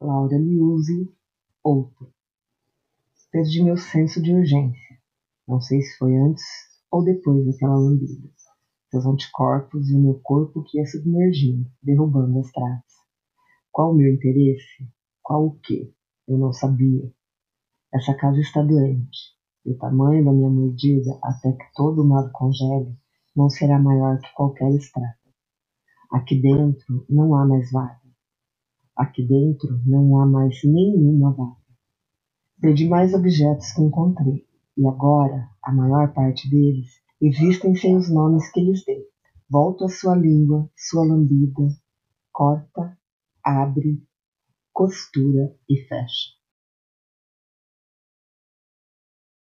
Laura Liuzzi, outro. Perdi meu senso de urgência. Não sei se foi antes ou depois daquela lambida. Seus anticorpos e o meu corpo que ia submergindo, derrubando as traves. Qual o meu interesse? Qual o quê? Eu não sabia. Essa casa está doente. E o tamanho da minha mordida, até que todo o mar congele, não será maior que qualquer estrada. Aqui dentro não há mais vaga. Aqui dentro não há mais nenhuma vaga. Perdi mais objetos que encontrei, e agora a maior parte deles existem sem os nomes que lhes dei. Volto à sua língua, sua lambida, corta, abre, costura e fecha.